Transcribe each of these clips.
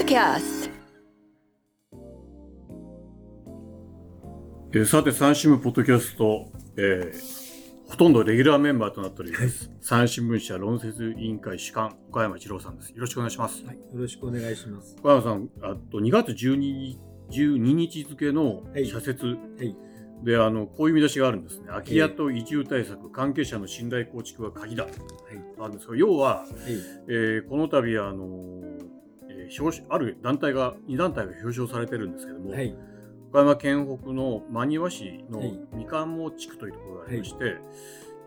ドキャストえーさて、三新聞ポッドキャスト、えーほとんどレギュラーメンバーとなっております。三新聞社論説委員会主幹、岡山一郎さんです。よろしくお願いします。はい、よろしくお願いします。岡山さん、あと2月12日 ,12 日付のはい社説はい、で、あのこういう見出しがあるんですね。空き家と移住対策、関係者の信頼構築が鍵だ。はい、あるんですが、要は、はい、えーこの度あの、えー表彰ある団体が、2団体が表彰されてるんですけども、はい、岡山県北の真庭市のはい。みかんも地区というところがありまして、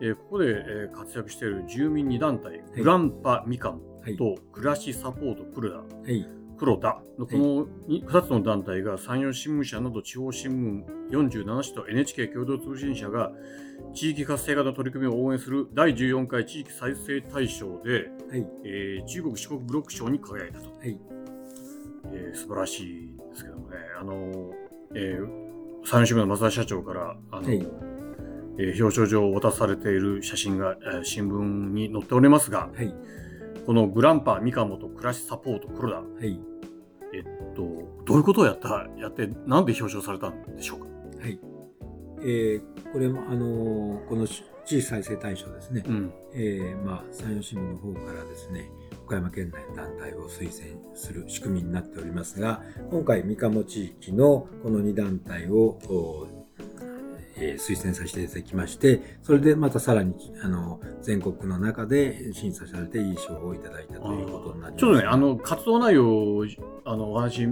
えーここで、えー活躍している住民2団体、グランパみかんはい、と暮らしサポート黒田はい、黒田のこの 2, つの団体が山陽新聞社など地方新聞47紙と NHK 共同通信社が地域活性化の取り組みを応援する第14回地域再生大賞で、はい、えー中国四国ブロック賞に輝いたと。はい、えー素晴らしいんですけどもね、あのえー、三種の松田社長からあの、はい。えー表彰状を渡されている写真が、えー新聞に載っておりますが、はい、このグランパ三鴨と暮らしサポート黒田、はい、えっと、どういうことをやったやって、なんで表彰されたんでしょうか？はい。えー、これも、あのーこの地域再生大賞ですね。うん、えー、まあ、山陽新聞の方からですね、岡山県内の団体を推薦する仕組みになっておりますが、今回、三鴨地域のこの2団体を、おえー推薦させていただきまして、それでまたさらに、あの、全国の中で審査されていい賞をいただいたということになります。ちょっとね、あの活動内容をあのお話し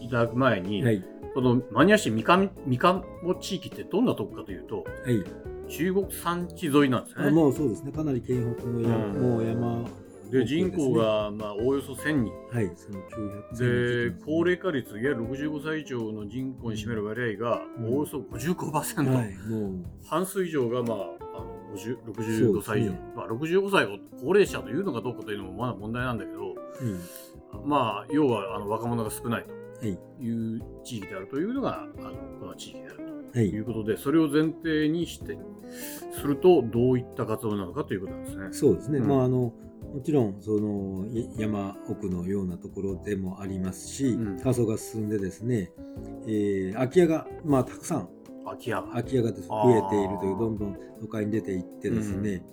いただく前に、はい、このマニア市三上三鴨地域ってどんなとこかというと、はい。中国山地沿いなんですね。もうそうですね、かなり県北の山、うん。もう山で人口、が、まあ、おおよそ1000人。はい、その900で高齢化率いわゆる65歳以上の人口に占める割合がうん。おおよそ55%、はい、もう、半数以上が、まあ、あの50 65歳以上、ね。まあ、65歳を高齢者というのかどうかというのもまだ問題なんだけど、うん。まあ、要はあの若者が少ないはい、とい。う地域であるというのがあのこの地域であるとはい。いうことでそれを前提にしてするとどういった活動なのかということなんですね。そうですね、うん。まああのもちろんそのい山奥のようなところでもありますし、うん。過疎が進んでですね、えー空き家がまあたくさん空き家空き家が増えているというどんどん都会に出ていってですね、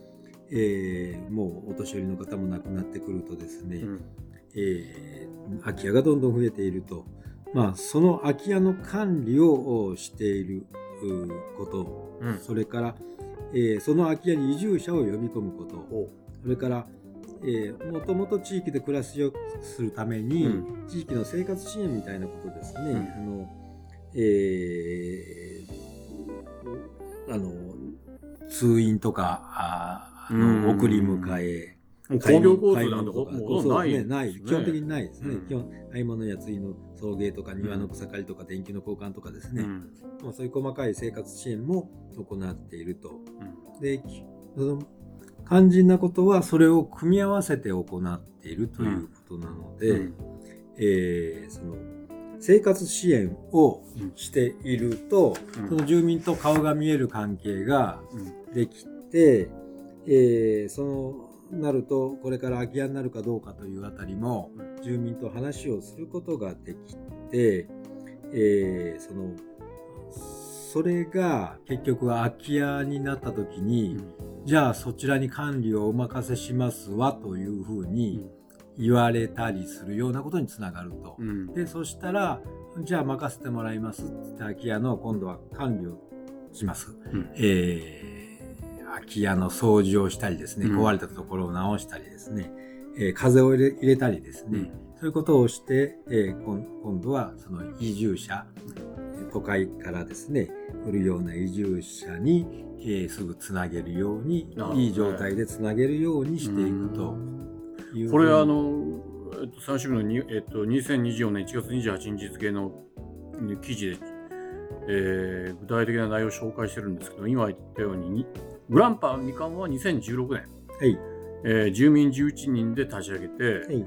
えーもうお年寄りの方も亡くなってくるとですね、うんえー空き家がどんどん増えていると、まあ、その空き家の管理をしているうこと、うん。それから、えーその空き家に移住者を呼び込むこと、おそれから、えーもともと地域で暮らしをするために、う地域の生活支援みたいなことですね、ん。あのえーあの通院とかあの送り迎え、もう公共交通なんてほとんどないね。ない基本的にないですね、うん。基本買い物やついの送迎とか庭の草刈りとか電気の交換とかですね、うん。まあ、そういう細かい生活支援も行っていると。うん。できその肝心なことはそれを組み合わせて行っているということなので、うん。えーその生活支援をしていると、うん。その住民と顔が見える関係がうん。できて、えーそのなるとこれから空き家になるかどうかというあたりも住民と話をすることができて、えーそのそれが結局は空き家になった時に、じゃあそちらに管理をお任せしますわというふうに言われたりするようなことにつながると。うん。でそしたらじゃあ任せてもらいますって言って空き家の今度は管理をします。うん。えー空き家の掃除をしたりですね、うん。壊れたところを直したりですね、えー風を入れ入れたりですね、うん。そういうことをして、えー今今度はその移住者、都会からですね、来るような移住者に、えーすぐつなげるようにいい状態でつなげるようにしていくという。これあ、の、えっと、三種のに、えっと、2024年1月28日付の記事で、えー具体的な内容を紹介してるんですけど、今言ったように、にグランパみかんは2016年、はい、えー住民11人で立ち上げて、はい、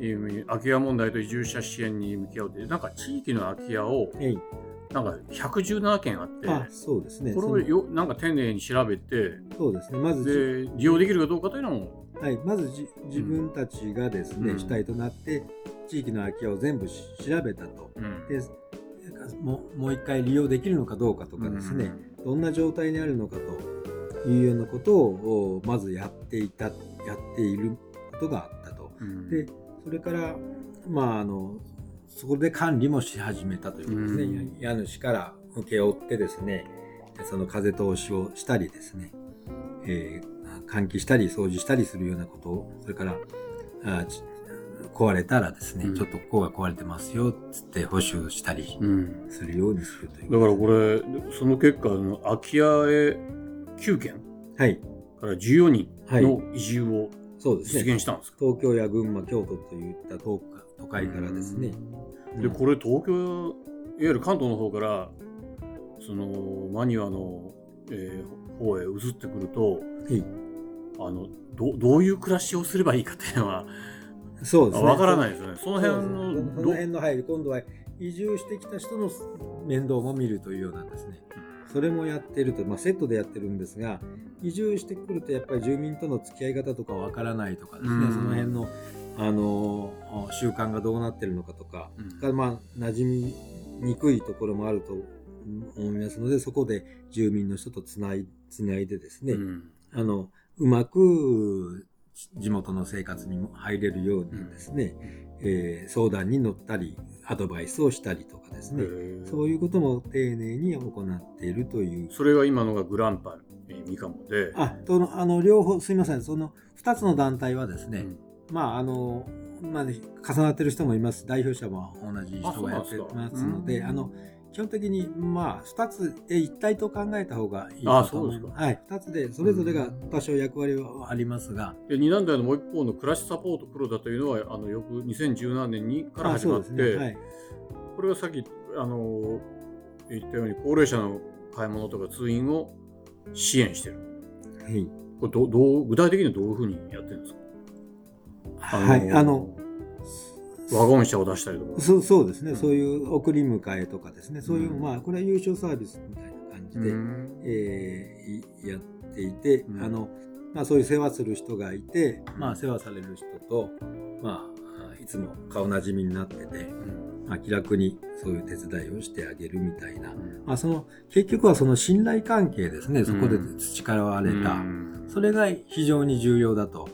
えー空き家問題と移住者支援に向き合うって、なんか地域の空き家を、はい。なんか117件あって、あ、そうですね。これをよなんか丁寧に調べて、そうですね。まずじ、で利用できるかどうかというのも、はい、まずじ自分たちがですね、うん。主体となって、地域の空き家を全部調べたと。うん。でもうもう一回利用できるのかどうかとかですね、どんな状態にあるのかというようなことをおまずやっていたやっていることがあったと。うん。でそれからまああのそこで管理もし始めたということですね、うん。家主から請け負ってですね。その風通しをしたりですね、えー換気したり掃除したりするようなことをそれからあち壊れたらですね、うん。ちょっとここが壊れてますよっつって補修したりうんするようにするというだからこれその結果空き家へ9件はい。から14人はい。の移住をそうですね。実現したんですか、東京や群馬京都といった都都会からですね、でこれ東京いわゆる関東の方からそのマニュアの、えー方へ移ってくるとはい。あのどどういう暮らしをすればいいかっていうのはそうですね。わからないですよね。その辺のね。そのど辺の入り今度は移住してきた人の面倒も見るというようなですねそれもやっていると、まあ、セットでやってるんですが移住してくるとやっぱり住民との付き合い方とかわからないとかですね、うん。その辺のあの習慣がどうなってるのかとか、うん。まあ馴染みにくいところもあると思いますのでそこで住民の人とつないつないでですね、うん。あのうまく地元の生活にも入れるようにですね、えー相談に乗ったりアドバイスをしたりとかですね、そういうことも丁寧に行っているという。それが今のがグランパ、えーミカモであとのあの両方すみません。その2つの団体はですね、うん。まああのまあね、重なってる人もいます。代表者も同じ人がやってますのでうんあの基本的にまあ2つで一体と考えた方がいいあかと思いそうですます。はい、2つでそれぞれが多少役割はありますが、で2団体のもう一方の暮らしサポートプロだというのはあのよく2017年にからあ始まって、ね。はい。これはさっきあの言ったように高齢者の買い物とか通院を支援してる。はい。これどどう具体的にはどういうふうにやってるんですか？はい、あのワゴン車を出したりとか。そうそうですね、うん。そういう送り迎えとかですね、そういう、うん。まあ、これは優勝サービスみたいな感じで、うん。えーいやっていて、うん。あのまあ、そういう世話する人がいて、まあ、世話される人と、まあ、いつも顔なじみになってて、うん。まあ、気楽にそういう手伝いをしてあげるみたいな、うん。まあ、その結局はその信頼関係ですね、そこで培われた、うん。それが非常に重要だと。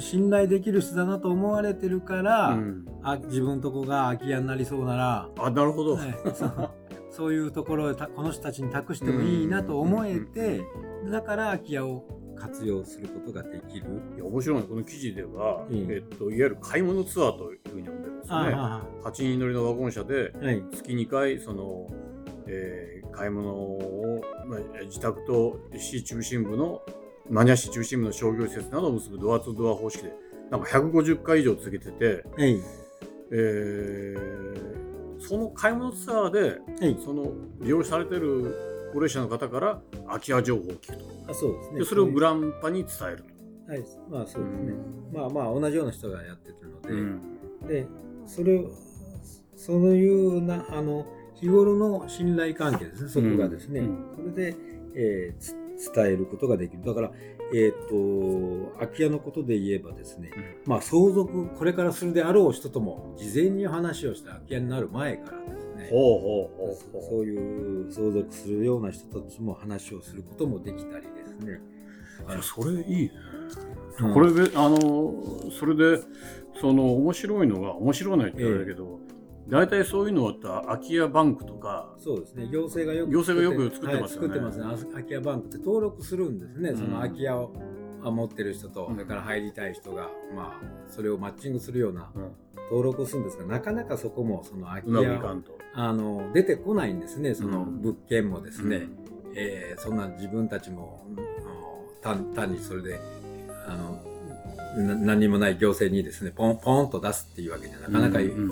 信頼できる人だなと思われてるから、うん。あ自分とこが空き家になりそうなら、あなるほど、はいそうそういうところをたこの人たちに託してもいいなと思えて、だから空き家を活用することができる。いや面白いこの記事では、うん。えっと、いわゆる買い物ツアーというふうに呼んでるんですよね。あ8人乗りのワゴン車であはい。月2回その、えー買い物を、まあ、自宅と市中心部のマニア市中心部の商業施設などを結ぶドアツードア方式でなんか150回以上続けてて、はい。えーその買い物ツアーではい。その利用されてる高齢者の方から空き家情報を聞くと。あそうですね。でそれをグラランパに伝えるはい。まあと。そうですね。まあまあ同じような人がやってるので、うん。でそれをそういうなあの日頃の信頼関係ですね。そこがですね、うん。それで、えーつ伝えることができる。だからえっ、と空き家のことで言えばですね、まあ相続これからするであろう人とも事前に話をして空き家になる前からですね。ほうほうほうそういう相続するような人たちも話をすることもできたりですね。それいいね。うん。これであのそれでその面白いのが面白いのは言ってあれだけど、大体そういうのは空き家バンクとかそうですね。行政がよく行政がよく作ってますよねはい、作ってますね。あ空き家バンクって登録するんですね。うんその空き家をあ持ってる人と、うんそれから入りたい人が、まあ、それをマッチングするようなうん登録をするんですが、なかなかそこもその空き家。あの出てこないんですね。そのうん物件もですね。えーそんな自分たちも単単にそれであのな何にもない行政にですねポンポンと出すっていうわけにはなかなかい,い、うん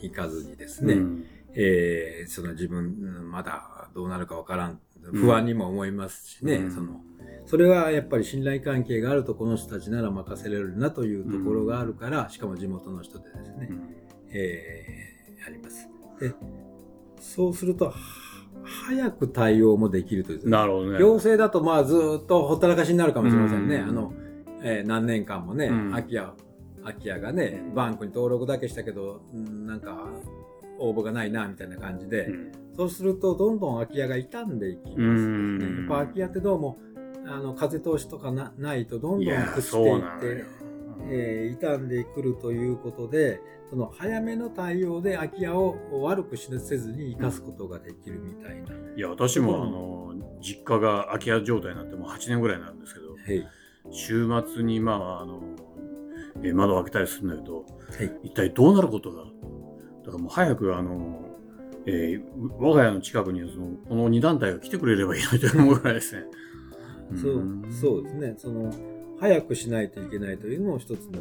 いいかずにですね、うん。えーその自分うんまだどうなるかわからん不安にも思いますしね、うん。そのそれはやっぱり信頼関係があるとこの人たちなら任せられるなというところがあるから、しかも地元の人でですね、うん。えーやります。でそうするとは早く対応もできるという。なるほどね。行政だとまあずっとほったらかしになるかもしれませんね。うん。あの、えー何年間もね、うん空き家、空き家がねバンクに登録だけしたけどうんなんか応募がないなみたいな感じで、うんそうするとどんどん空き家が傷んでいきます、うんね。やっぱ空き家ってどうもあの風通しとかなないとどんどん朽ちそうていって。えー傷んでくるということでその早めの対応で空き家を悪くしせずに生かすことができるみたいな。いや私もあの実家が空き家状態になってもう8年ぐらいになるんですけどはい週末にまああの、えー窓を開けたりするんだけどはい。一体どうなることが？だからもう早くあの、えー我が家の近くにはそのこの2団体が来てくれればいいのにと思うぐらいですね。そうそうですね。その早くしないといけないというのも一つの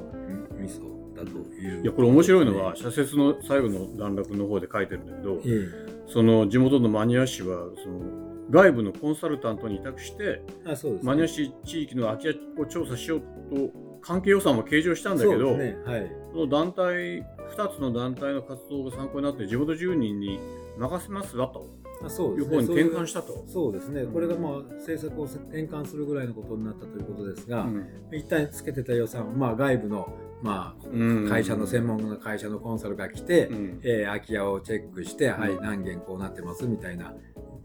ミソだという、いやこれ面白いのは社説の最後の段落の方で書いてるんだけどえその地元のマニア市はその外部のコンサルタントに委託してえあそうです、マニア市地域の空き家を調査しようと関係予算も計上したんだけどね。はい。その団体2つの団体の活動が参考になって地元住人に任せますわと。あそういうですね転換したと。そうですね。これがまあ政策を転換するぐらいのことになったということですが、うん。一旦つけてた予算を、まあ、外部の、まあ、うん。会社の専門の会社のコンサルが来て、うん。えー空き家をチェックして、はいうん。何件こうなってますみたいな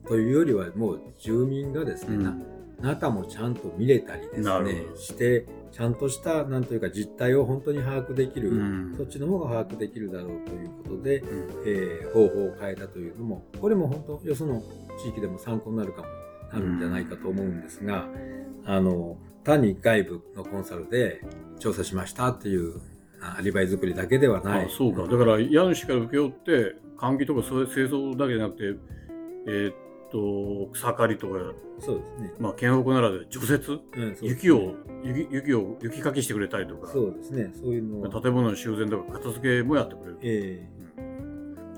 というよりはもう住民がですね、な中もちゃんと見れたりですねしてちゃんとしたなんというか実態を本当に把握できる、うん。そっちの方が把握できるだろうということで、うん。えー方法を変えたというのもこれも本当よその地域でも参考になるかもなるんじゃないかと思うんですが、あの単に外部のコンサルで調査しましたっていうあアリバイ作りだけではない。あそうか。だから家主から請け負って換気とかそういう清掃だけじゃなくてえーっと草刈りとか、そうですね、まあ、県北ならで除雪？うん雪を雪雪を雪かきしてくれたりとか。そうですね。そういうのは建物の修繕とか片付けもやってくれる、え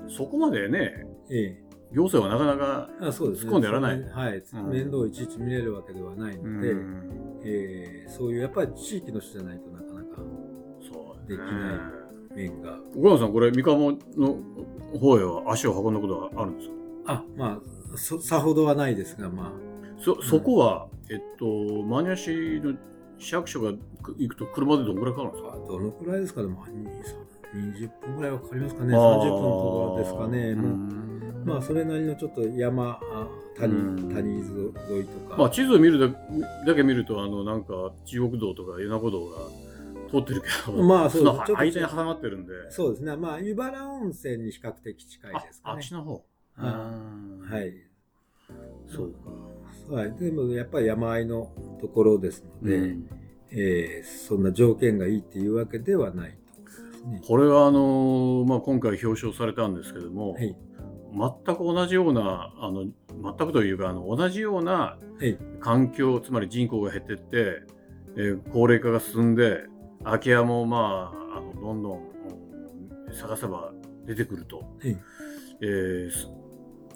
そこまでねええ。え行政はなかなかあそうですね。突っ込んでやらない。そんはい、うん。面倒をいちいち見れるわけではないので、うん。ええそういうやっぱり地域の人じゃないとなかなかそうできない面が。岡山さんこれ三鴨の方へは足を運んだことはあるんですか？あまあそさほどはないですがまあ。そそこは、えっとマニア市の市役所が行くと車でどのくらいかかるんですか？どのくらいですか？ね、まあ、20 20分ぐらいはかかりますかね、あー。30分とかですかね、うもうん。まあ、それなりのちょっと山、あ谷うん。谷沿いとか、まあ、地図を見るだだけ見るとあのなんか中国道とか米子道が通ってるけど、まあそうのちょっと間に挟まってるんで。そうですね、まあ、湯原温泉に比較的近いですかね。ああっち。の方はいはい。そう。か、はい、でもやっぱり山あいのところですので、うん。えーそんな条件がいいっていうわけではないと。ね。これはあのまあ、今回表彰されたんですけども、はい。全く同じようなあの全くというかあの同じようなはい。環境つまり人口が減ってって、えー高齢化が進んで空き家もまああのどんどんうん探せば出てくると、はい。えーす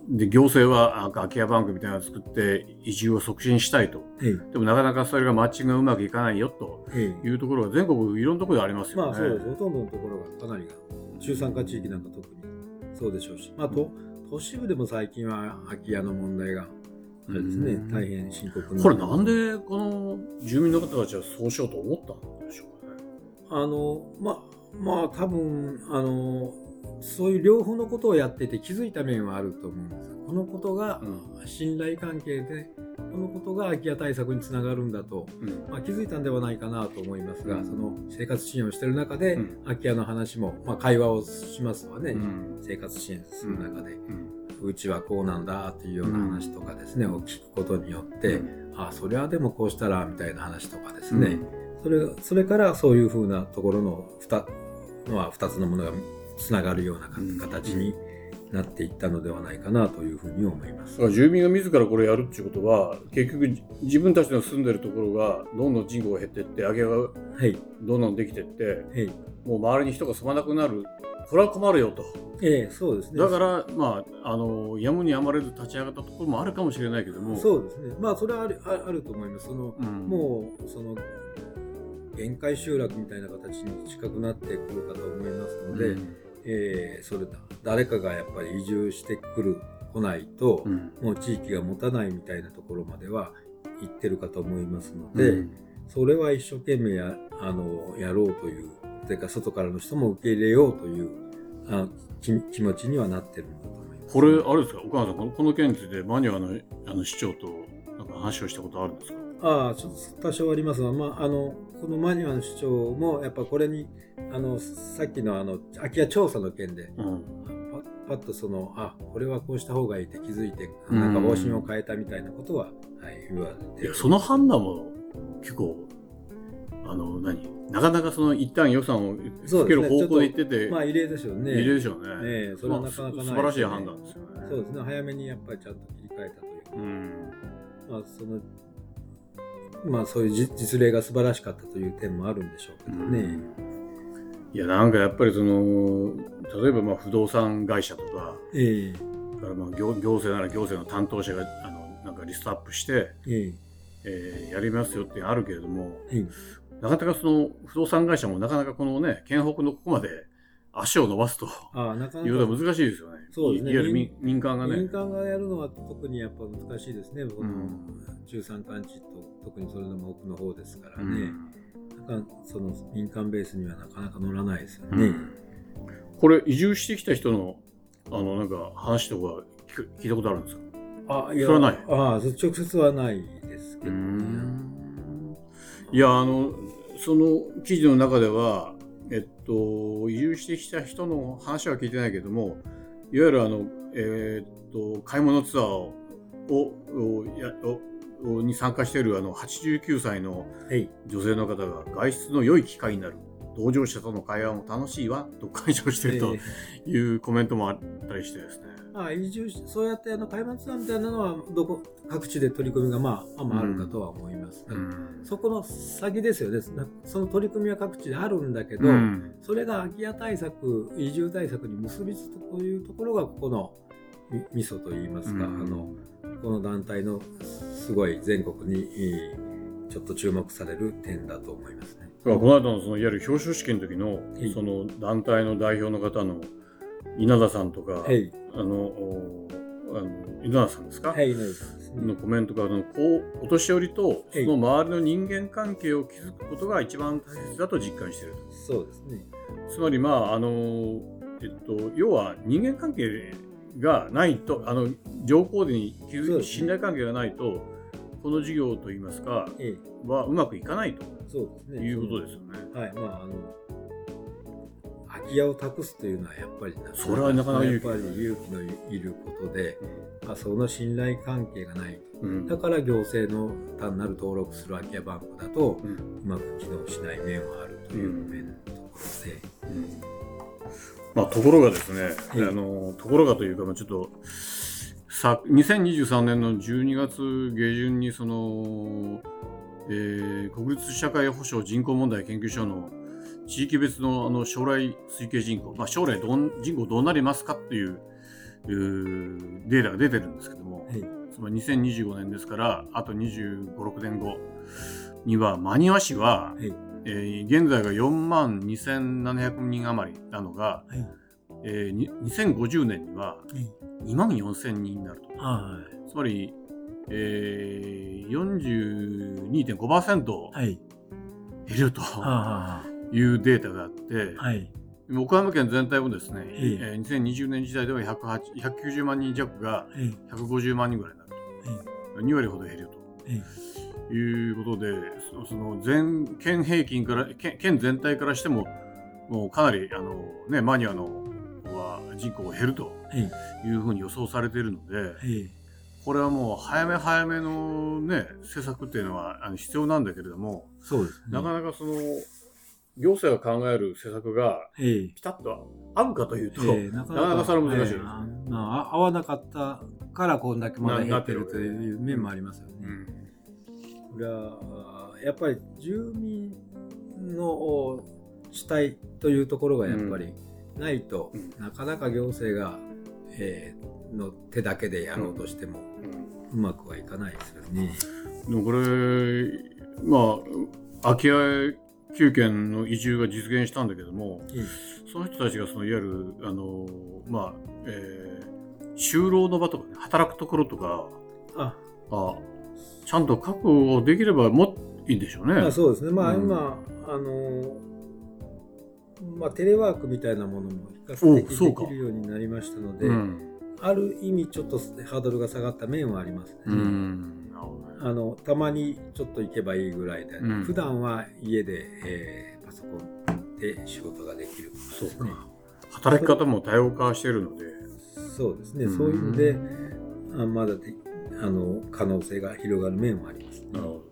で行政はあ空き家バンクみたいなのを作って移住を促進したいと。はいでもなかなかそれがマッチングがうまくいかないよとはいいうところが全国いろんなところでありますよね。まあそうです、ほとんどのところがかなりが中産化地域なんか特にそうでしょうし、まあ、と都市部でも最近は空き家の問題があれですねうん大変深刻な。これなんでこの住民の方たちはそうしようと思ったんでしょうかね。あのまあまあ多分あのそういう両方のことをやっていて気づいた面はあると思うんですこのことがうん。信頼関係でこのことが空き家対策につながるんだと、うん。まあ、気づいたんではないかなと思いますが、うん。その生活支援をしている中で、うん。空き家の話も、まあ、会話をしますわね、うん。生活支援する中で、うちはこうなんだっていうような話とかですね、を聞くことによって、うん。あそれはでもこうしたらみたいな話とかですね、それそれからそういうふうなところの 2, まあ、2つのものがつながるような形になっていったのではないかなというふうに思います。住民が自らこれやるっていうことは結局じ自分たちの住んでるところがどんどん人口が減ってって空き家がはい、どんどんできてってはいもう周りに人が住まなくなるこれは困るよとええそうですね。だからまああのやむにやまれず立ち上がったところもあるかもしれないけどもそうですね。まあそれはあるああると思います。その、うんもうその限界集落みたいな形に近くなってくるかと思いますので、うんえーそれだ。誰かがやっぱり移住してくる来ないと、うん。もう地域が持たないみたいなところまでは行ってるかと思いますので、うん。それは一生懸命やあのやろうというというか外からの人も受け入れようというあの気気持ちにはなってるんだと思います。これ、あれですか、岡野さん、このこの件について、マニュアのあの市長となんか話をしたことあるんですか？ああ、ちょっと多少ありますが、まあ、あの、このマニュアの主張も、やっぱこれに、あの、さっきのあの、空き家調査の件で、うん。パパッとその、あ、これはこうした方がいいって気づいて、なんか方針を変えたみたいなことは、はい、言われていや、その判断も結構、あの、何？なかなかその一旦予算をつける方向で言ってて、まあ、異例でしょうね。異例でしょうね。ええそれはなかなかないまあ素晴らしい判断ですよね。そうですね、早めにやっぱりちゃんと切り替えたという。うん。まあ、その、まあ、そういう実実例が素晴らしかったという点もあるんでしょうけどね。いや、なんかやっぱりその、例えばまあ不動産会社とか、えだからまあ行行政なら行政の担当者があのなんかリストアップして、ええ。えーやりますよってあるけれども、ええ。なかなかその不動産会社もなかなかこのね、県北のここまで足を伸ばすと。ああ、なかなか。いうは難しいですよね。そうですね。いいわゆる民民間がね。民間がやるのは特にやっぱ難しいですね、このん。中山間地と特にそれでも奥の方ですからね、うん。なんかその民間ベースにはなかなか乗らないですよね。うん。これ移住してきた人のあのなんか話とか聞く聞いたことあるんですか？あ、いやそれはない。あ直接はないですけどね。いやあのその記事の中では、と、移住してきた人の話は聞いてないけどもいわゆるあの、えーっと買い物ツアーををやに参加しているあの89歳のはい。女性の方が外出の良い機会になる同乗者との会話も楽しいわと解消しているとえいうコメントもあったりしてですね。えまあ、移住し、そうやってあの開発ツアーみたいなのは、どこ、各地で取り組みがまあ、まあ、あるかとは思います。うんそこの先ですよね。なその取り組みは各地であるんだけど、うんそれが空き家対策、移住対策に結びつくというところが、ここのみ味噌といいますか、うんあの、この団体のすごい全国にえーちょっと注目される点だと思いますね。この間のそのいわゆる表彰式の時のいその団体の代表の方の稲田さんとか、はい。あのおあの稲田さんですか、はい。のコメントがあのこうお年寄りとそはいの周りの人間関係を築くことが一番大切だと実感しているとそうですね。つまりまああの、えっと、要は人間関係がないとあの上皇に築く信頼関係がないとこの事業といいますかええ、はうまくいかないとそうですね。いうことですよね。はい、まあ、あの、空き家を託すというのはやっぱりなそれはなかなか勇気やっぱり勇気のいることで、まあ、その信頼関係がない。うん。だから行政の単なる登録する空き家バンクだと、うん。うまく機能しない面はあるという面のところで、まあ、ところがですね、いあのところがというか、まあ、ちょっとさ2023年の12月下旬にその、えー国立社会保障人口問題研究所の地域別のあの将来推計人口、まあ、将来どん人口どうなりますかっていうデータが出てるんですけども、はい。つまり2025年ですからあと25、6年後には真庭市は、はい。えー現在が4万2700人余りなのが、はい。えーに2050年には2万4000人になると。はつまり、えー、42.5%い。減ると。はいうデータがあって、はい。岡山県全体もですね、ええー2020年時代では108 190万人弱がはい。150万人ぐらいになると。2割ほど減ると。はいいうことで、そその全県平均から県、県全体からしても、もうかなりあの、ね、マニュアのは人口が減るとはい。いうふうに予想されているので、はい。これはもう早め早めの、ね、施策っていうのはあの必要なんだけれども、そうですね。なかなかその行政が考える施策がええ。ピタッと合うかというと、ええなかなかそれは難しい。え合わなかったからこんだけまだ減ってるという面もありますよね。うん。これはあやっぱり住民の主体というところがやっぱりないと、うん。なかなか行政が、えーの手だけでやろうとしてもうまくはいかないですよね。でもこれまあ空き家9軒の移住が実現したんだけどもえその人たちがそのいわゆるあのまあ、えー就労の場とかね働くところとかあ。あちゃんと確保できればもっいいんでしょうね。まあ、そうですね、まあ、うん。今、あのまあ、テレワークみたいなものも比較的できるようになりましたので、うん。ある意味ちょっとハードルが下がった面はありますね。うんあのたまにちょっと行けばいいぐらいで、うん。普段は家で、えーパソコンで仕事ができるそうか。働き方も多様化しているので。そうですね、うん。そういうのであまだであの可能性が広がる面はあります、なるほ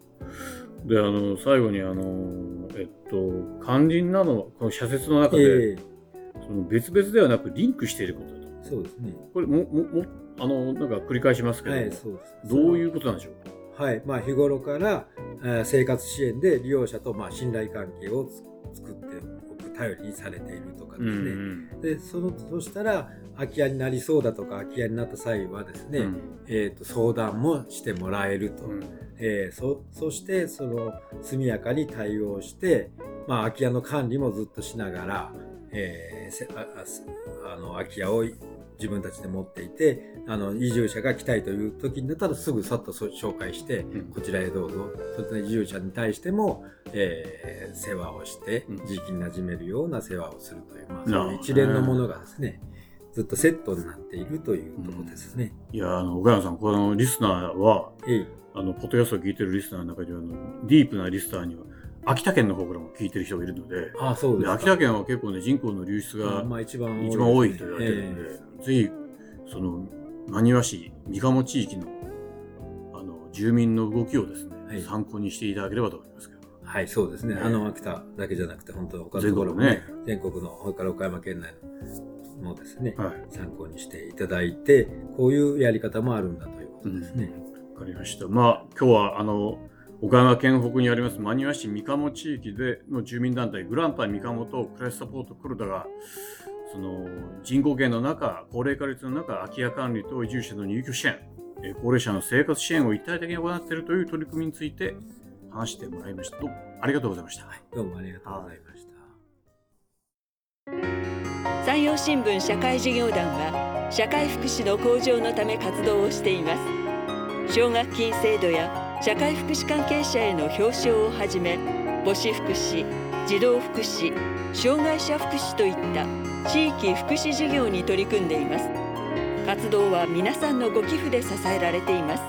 ど。であの最後にあのえっと肝心なのはこの社説の中で、ええ。その別々ではなくリンクしていることだと。そうですね。これもももあのなんか繰り返しますけど、はい、そうです。どういうことなんでしょうか？はい、まあ日頃からえー生活支援で利用者とまあ信頼関係をつ作っておく頼りにされているとかですね。うんでそのそしたら空き家になりそうだとか空き家になった際はですね、うん。えー、と相談もしてもらえると、うん。えーそそしてその速やかに対応して、まあ、空き家の管理もずっとしながら、えーせああの空き家を自分たちで持っていてあの移住者が来たいという時になったらすぐさっとそ紹介して、うん。こちらへどうぞ。そして移住者に対しても、えー世話をしてうん。地域に馴染めるような世話をするという、まあ、一連のものがですねずっとセットになっているというところですね。いやあの岡山さんこのリスナーはえいあのポッドキャストを聞いてるリスナーの中にはあのディープなリスナーには秋田県の方からも聞いてる人がいるのであそうです秋田県は結構ね人口の流出がまあ一番多い一番多いと言われてるので、えぜひその真庭市三鴨地域のあの住民の動きをですね、はい。参考にしていただければと思いますけど。えはいそうですね、ね。あの秋田だけじゃなくて本当他のところもね全全国のそれから岡山県内のもですね、はい。参考にしていただいてこういうやり方もあるんだということですね、わかりました。まあ今日はあの岡山県北にあります真庭市三鴨地域での住民団体グランパ三鴨と暮らしサポート黒田がその人口減の中高齢化率の中空き家管理と移住者の入居支援えー高齢者の生活支援を一体的に行っているという取り組みについて話してもらいました。どうもありがとうございました。どうもありがとうございました、山陽新聞社会事業団は社会福祉の向上のため活動をしています奨学金制度や社会福祉関係者への表彰をはじめ母子福祉児童福祉障害者福祉といった地域福祉事業に取り組んでいます。活動は皆さんのご寄付で支えられています。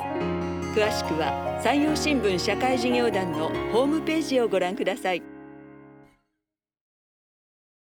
詳しくは山陽新聞社会事業団のホームページをご覧ください。